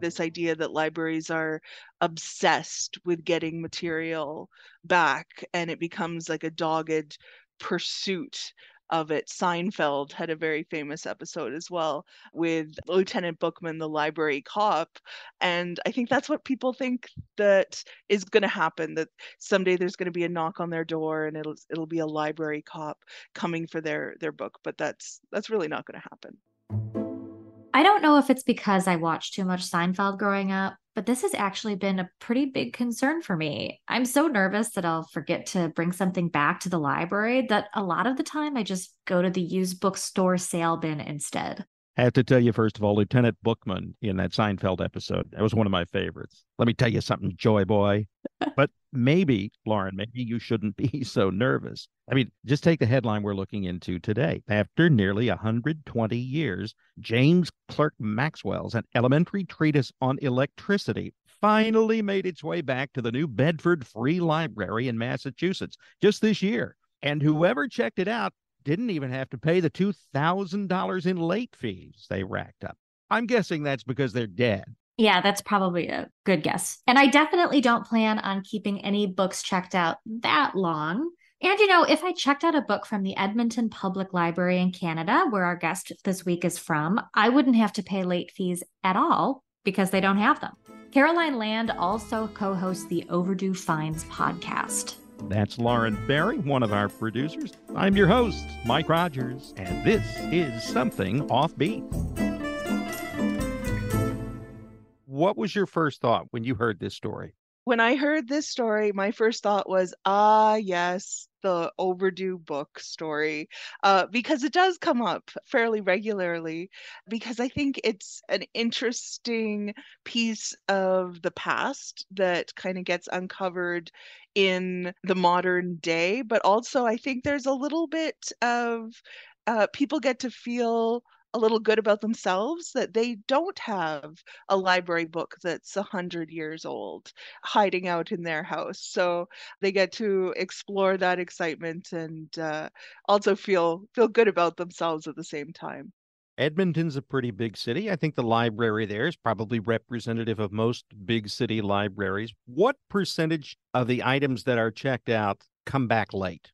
this idea that libraries are obsessed with getting material back and it becomes like a dogged pursuit of it. Seinfeld had a very famous episode as well with Lieutenant Bookman, the library cop. And I think that's what people think that is going to happen that someday there's going to be a knock on their door and it'll it'll be a library cop coming for their their book, but that's that's really not going to happen. I don't know if it's because I watched too much Seinfeld growing up, but this has actually been a pretty big concern for me. I'm so nervous that I'll forget to bring something back to the library that a lot of the time I just go to the used bookstore sale bin instead. I have to tell you, first of all, Lieutenant Bookman in that Seinfeld episode, that was one of my favorites. Let me tell you something, Joy Boy. but maybe, Lauren, maybe you shouldn't be so nervous. I mean, just take the headline we're looking into today. After nearly 120 years, James Clerk Maxwell's An Elementary Treatise on Electricity finally made its way back to the New Bedford Free Library in Massachusetts just this year. And whoever checked it out didn't even have to pay the $2,000 in late fees they racked up. I'm guessing that's because they're dead. Yeah, that's probably a good guess. And I definitely don't plan on keeping any books checked out that long. And, you know, if I checked out a book from the Edmonton Public Library in Canada, where our guest this week is from, I wouldn't have to pay late fees at all because they don't have them. Caroline Land also co hosts the Overdue Finds podcast. That's Lauren Barry, one of our producers. I'm your host, Mike Rogers, and this is Something Offbeat. What was your first thought when you heard this story? When I heard this story, my first thought was, ah, yes, the overdue book story uh, because it does come up fairly regularly because I think it's an interesting piece of the past that kind of gets uncovered in the modern day. But also, I think there's a little bit of uh, people get to feel a little good about themselves that they don't have a library book that's a hundred years old hiding out in their house. So they get to explore that excitement and uh, also feel feel good about themselves at the same time. Edmonton's a pretty big city. I think the library there is probably representative of most big city libraries. What percentage of the items that are checked out come back late?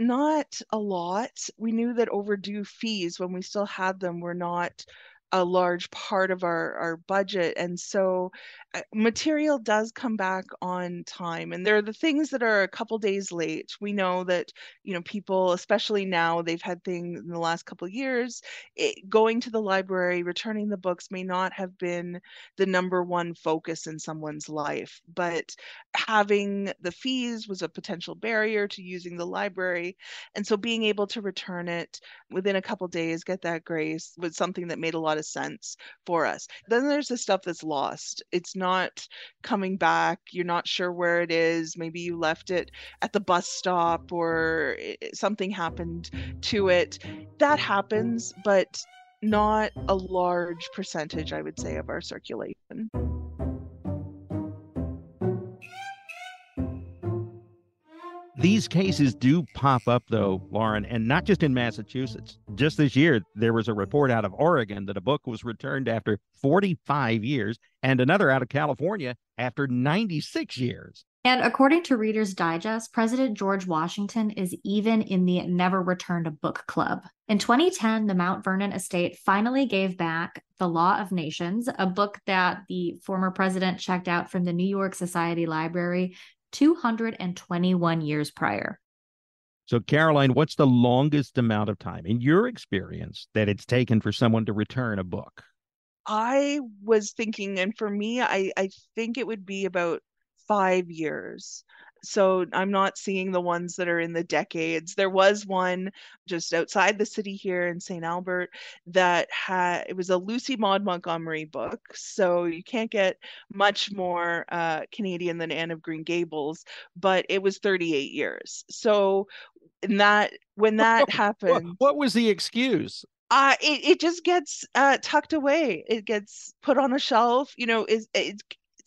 Not a lot. We knew that overdue fees, when we still had them, were not a large part of our, our budget. And so uh, material does come back on time. And there are the things that are a couple days late. We know that, you know, people, especially now, they've had things in the last couple years, it, going to the library, returning the books may not have been the number one focus in someone's life. But having the fees was a potential barrier to using the library. And so being able to return it within a couple days, get that grace was something that made a lot of sense for us. Then there's the stuff that's lost. It's not coming back. You're not sure where it is. Maybe you left it at the bus stop or something happened to it. That happens, but not a large percentage, I would say, of our circulation. Mm-hmm. These cases do pop up, though, Lauren, and not just in Massachusetts. Just this year, there was a report out of Oregon that a book was returned after 45 years, and another out of California after 96 years. And according to Reader's Digest, President George Washington is even in the Never Returned a Book Club. In 2010, the Mount Vernon estate finally gave back The Law of Nations, a book that the former president checked out from the New York Society Library 221 years prior. So, Caroline, what's the longest amount of time in your experience that it's taken for someone to return a book? I was thinking, and for me, I, I think it would be about five years So I'm not seeing the ones that are in the decades. There was one just outside the city here in St. Albert that had it was a Lucy Maud Montgomery book. So you can't get much more uh, Canadian than Anne of Green Gables, but it was 38 years. So in that when that happened, what, was the excuse? uh, it, it just gets uh, tucked away. It gets put on a shelf. You know, is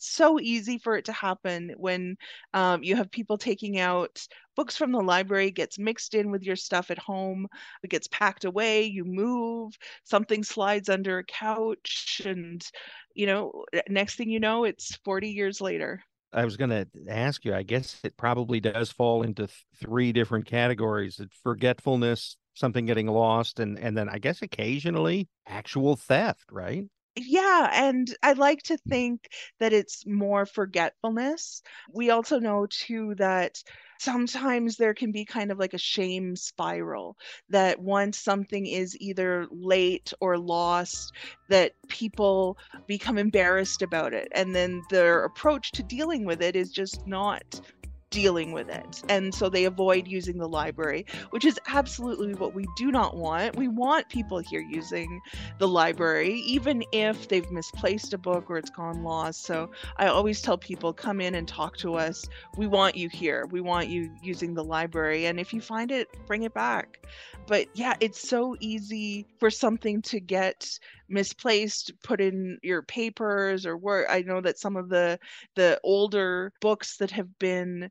it's so easy for it to happen when um, you have people taking out books from the library gets mixed in with your stuff at home it gets packed away you move something slides under a couch and you know next thing you know it's 40 years later I was going to ask you. I guess it probably does fall into th- three different categories: forgetfulness, something getting lost, and and then I guess occasionally actual theft. Right? Yeah and i like to think that it's more forgetfulness. We also know too that sometimes there can be kind of like a shame spiral that once something is either late or lost that people become embarrassed about it and then their approach to dealing with it is just not dealing with it. And so they avoid using the library, which is absolutely what we do not want. We want people here using the library, even if they've misplaced a book or it's gone lost. So I always tell people come in and talk to us. We want you here. We want you using the library. And if you find it, bring it back. But yeah, it's so easy for something to get misplaced put in your papers or work i know that some of the the older books that have been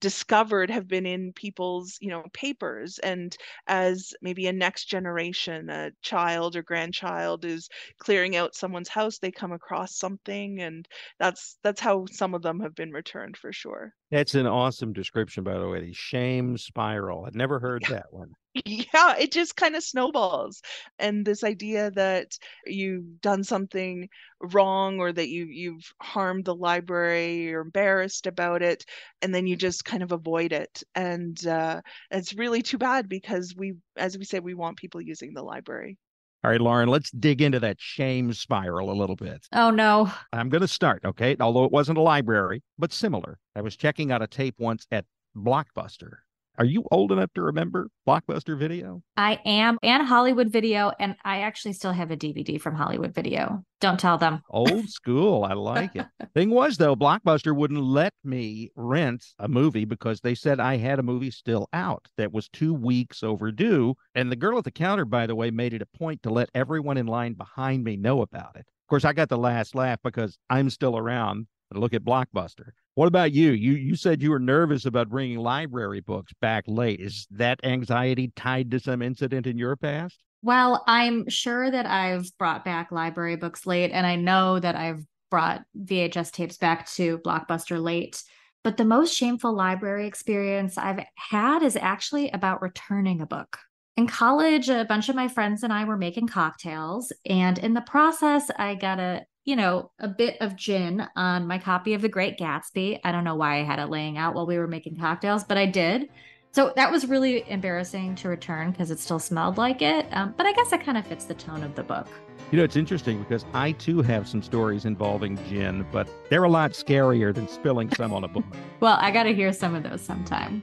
discovered have been in people's you know papers and as maybe a next generation a child or grandchild is clearing out someone's house they come across something and that's that's how some of them have been returned for sure. That's an awesome description by the way the shame spiral i'd never heard yeah. that one. Yeah it just kind of snowballs and this idea that you've done something wrong or that you you've harmed the library you're embarrassed about it and then you mm-hmm. just kind of avoid it and uh, it's really too bad because we as we say we want people using the library all right, Lauren, let's dig into that shame spiral a little bit. Oh, no. I'm going to start, okay? Although it wasn't a library, but similar. I was checking out a tape once at Blockbuster are you old enough to remember Blockbuster Video? I am, and Hollywood Video, and I actually still have a DVD from Hollywood Video. Don't tell them. Old school. I like it. Thing was, though, Blockbuster wouldn't let me rent a movie because they said I had a movie still out that was two weeks overdue. And the girl at the counter, by the way, made it a point to let everyone in line behind me know about it. Of course, I got the last laugh because I'm still around. Look at Blockbuster. What about you? You you said you were nervous about bringing library books back late. Is that anxiety tied to some incident in your past? Well, I'm sure that I've brought back library books late, and I know that I've brought VHS tapes back to Blockbuster late. But the most shameful library experience I've had is actually about returning a book. In college, a bunch of my friends and I were making cocktails, and in the process, I got a you know, a bit of gin on my copy of The Great Gatsby. I don't know why I had it laying out while we were making cocktails, but I did. So that was really embarrassing to return because it still smelled like it. Um, but I guess it kind of fits the tone of the book. You know, it's interesting because I too have some stories involving gin, but they're a lot scarier than spilling some on a book. well, I got to hear some of those sometime.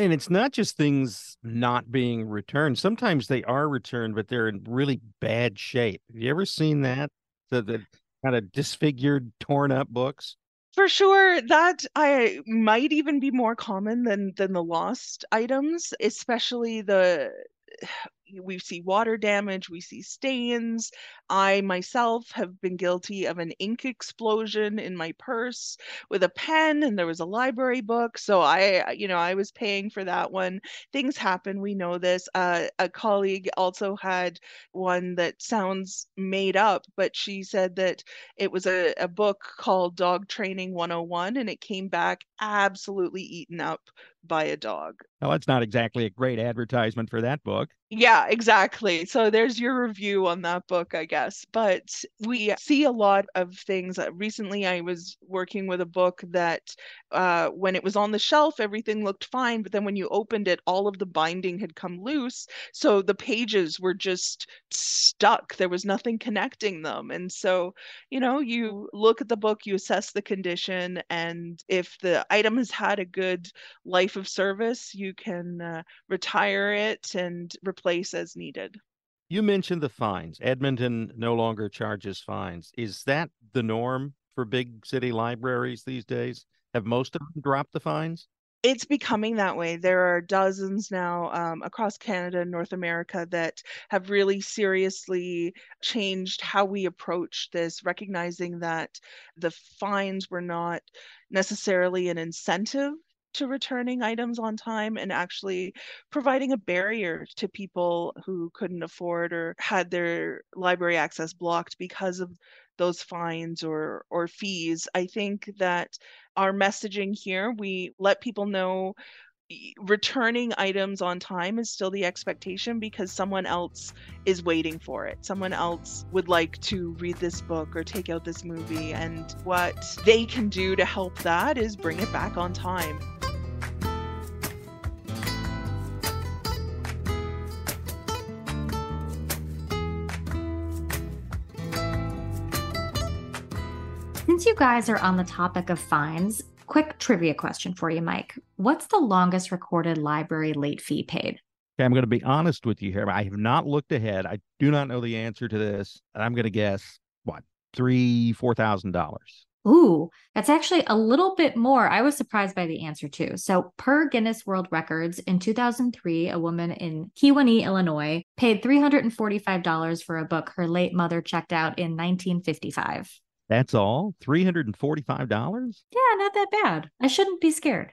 And it's not just things not being returned. Sometimes they are returned, but they're in really bad shape. Have you ever seen that? The, the kind of disfigured, torn up books? For sure, that I might even be more common than than the lost items, especially the we see water damage, we see stains. I myself have been guilty of an ink explosion in my purse with a pen, and there was a library book. So I, you know, I was paying for that one. Things happen. We know this. Uh, a colleague also had one that sounds made up, but she said that it was a, a book called Dog Training 101, and it came back absolutely eaten up by a dog. Well, that's not exactly a great advertisement for that book. Yeah, exactly. So there's your review on that book, I guess. But we see a lot of things. Uh, recently, I was working with a book that uh, when it was on the shelf, everything looked fine. But then when you opened it, all of the binding had come loose. So the pages were just stuck. There was nothing connecting them. And so, you know, you look at the book, you assess the condition, and if the item has had a good life of service, you can uh, retire it and replace as needed. You mentioned the fines. Edmonton no longer charges fines. Is that the norm for big city libraries these days? Have most of them dropped the fines? it's becoming that way. There are dozens now um, across Canada and North America that have really seriously changed how we approach this, recognizing that the fines were not necessarily an incentive to returning items on time and actually providing a barrier to people who couldn't afford or had their library access blocked because of those fines or or fees i think that our messaging here we let people know returning items on time is still the expectation because someone else is waiting for it. Someone else would like to read this book or take out this movie. And what they can do to help that is bring it back on time. You guys are on the topic of fines, quick trivia question for you, Mike. What's the longest recorded library late fee paid? Okay, I'm going to be honest with you here. I have not looked ahead. I do not know the answer to this. I'm going to guess what three, four thousand dollars. Ooh, that's actually a little bit more. I was surprised by the answer too. So, per Guinness World Records, in 2003, a woman in Kewanee, Illinois, paid $345 for a book her late mother checked out in 1955. That's all? $345? Yeah, not that bad. I shouldn't be scared.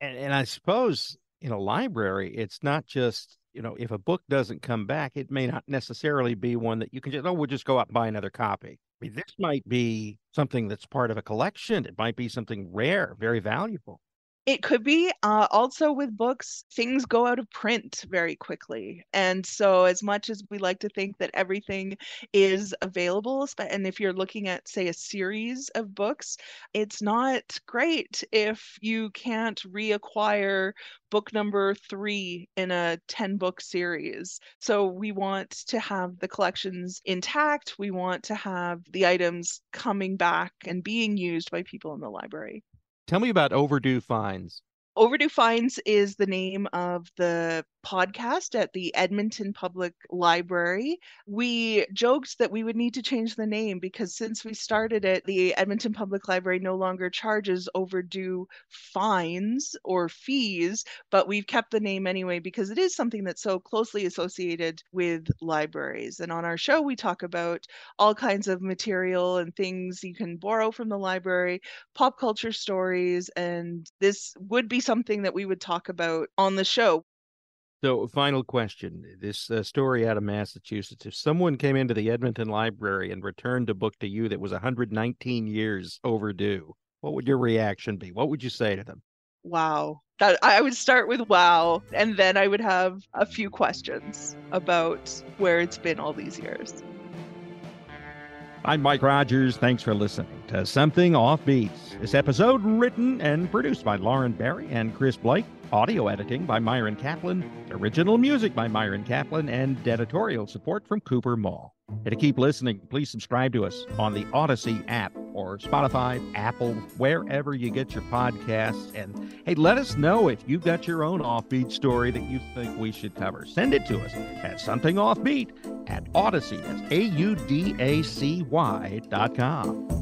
And, and I suppose in a library, it's not just, you know, if a book doesn't come back, it may not necessarily be one that you can just, oh, we'll just go out and buy another copy. I mean, this might be something that's part of a collection. It might be something rare, very valuable. It could be. Uh, also, with books, things go out of print very quickly. And so, as much as we like to think that everything is available, and if you're looking at, say, a series of books, it's not great if you can't reacquire book number three in a 10 book series. So, we want to have the collections intact. We want to have the items coming back and being used by people in the library. Tell me about overdue fines. Overdue Finds is the name of the podcast at the Edmonton Public Library. We joked that we would need to change the name because since we started it, the Edmonton Public Library no longer charges overdue fines or fees, but we've kept the name anyway because it is something that's so closely associated with libraries. And on our show, we talk about all kinds of material and things you can borrow from the library, pop culture stories, and this would be something that we would talk about on the show. So, final question: This uh, story out of Massachusetts. If someone came into the Edmonton Library and returned a book to you that was 119 years overdue, what would your reaction be? What would you say to them? Wow. That, I would start with wow, and then I would have a few questions about where it's been all these years. I'm Mike Rogers. Thanks for listening to Something Offbeats. This episode written and produced by Lauren Barry and Chris Blake. Audio editing by Myron Kaplan. Original music by Myron Kaplan and editorial support from Cooper Mall. And to keep listening, please subscribe to us on the Audacy app or Spotify, Apple, wherever you get your podcasts. And hey, let us know if you've got your own offbeat story that you think we should cover. Send it to us at something offbeat at Audacy. That's A U D A C Y dot com.